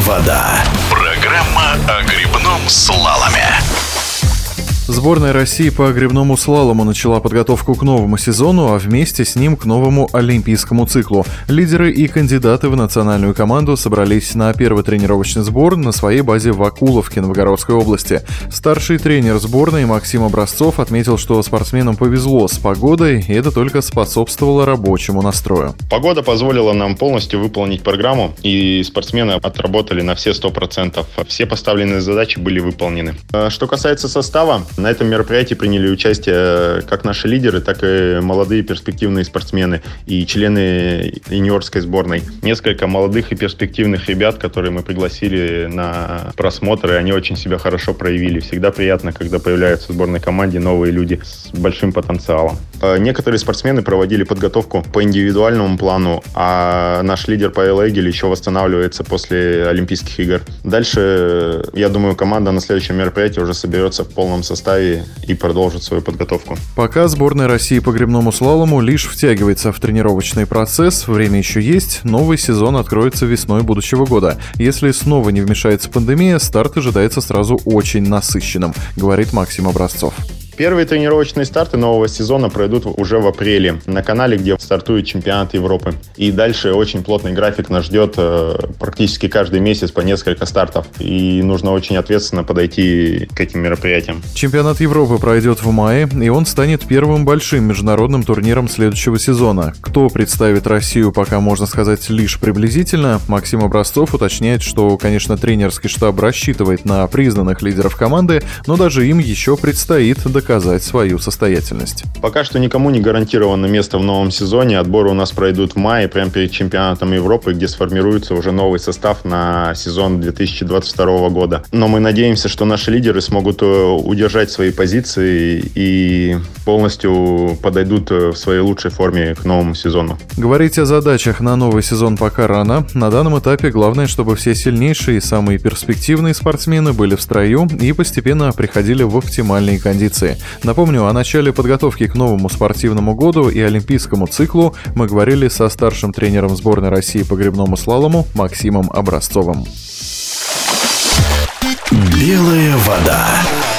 Вода. Программа о грибном слаломе. Сборная России по гребному слалому начала подготовку к новому сезону, а вместе с ним к новому олимпийскому циклу. Лидеры и кандидаты в национальную команду собрались на первый тренировочный сбор на своей базе в Акуловке Новгородской области. Старший тренер сборной Максим Образцов отметил, что спортсменам повезло с погодой, и это только способствовало рабочему настрою. Погода позволила нам полностью выполнить программу, и спортсмены отработали на все 100%. Все поставленные задачи были выполнены. А что касается состава, на этом мероприятии приняли участие э, как наши лидеры, так и молодые перспективные спортсмены и члены юниорской сборной. Несколько молодых и перспективных ребят, которые мы пригласили на просмотр, и они очень себя хорошо проявили. Всегда приятно, когда появляются в сборной команде новые люди с большим потенциалом. Э, некоторые спортсмены проводили подготовку по индивидуальному плану, а наш лидер Павел Эгель еще восстанавливается после Олимпийских игр. Дальше, я думаю, команда на следующем мероприятии уже соберется в полном составе составе и продолжит свою подготовку. Пока сборная России по гребному слалому лишь втягивается в тренировочный процесс, время еще есть, новый сезон откроется весной будущего года. Если снова не вмешается пандемия, старт ожидается сразу очень насыщенным, говорит Максим Образцов. Первые тренировочные старты нового сезона пройдут уже в апреле на канале, где стартует чемпионат Европы. И дальше очень плотный график нас ждет э, практически каждый месяц по несколько стартов. И нужно очень ответственно подойти к этим мероприятиям. Чемпионат Европы пройдет в мае, и он станет первым большим международным турниром следующего сезона. Кто представит Россию, пока можно сказать лишь приблизительно. Максим Образцов уточняет, что, конечно, тренерский штаб рассчитывает на признанных лидеров команды, но даже им еще предстоит доказать доказать свою состоятельность. Пока что никому не гарантировано место в новом сезоне. Отборы у нас пройдут в мае, прямо перед чемпионатом Европы, где сформируется уже новый состав на сезон 2022 года. Но мы надеемся, что наши лидеры смогут э, удержать свои позиции и полностью подойдут э, в своей лучшей форме к новому сезону. Говорить о задачах на новый сезон пока рано. На данном этапе главное, чтобы все сильнейшие и самые перспективные спортсмены были в строю и постепенно приходили в оптимальные кондиции. Напомню, о начале подготовки к новому спортивному году и олимпийскому циклу мы говорили со старшим тренером сборной России по гребному слалому Максимом Образцовым. Белая вода.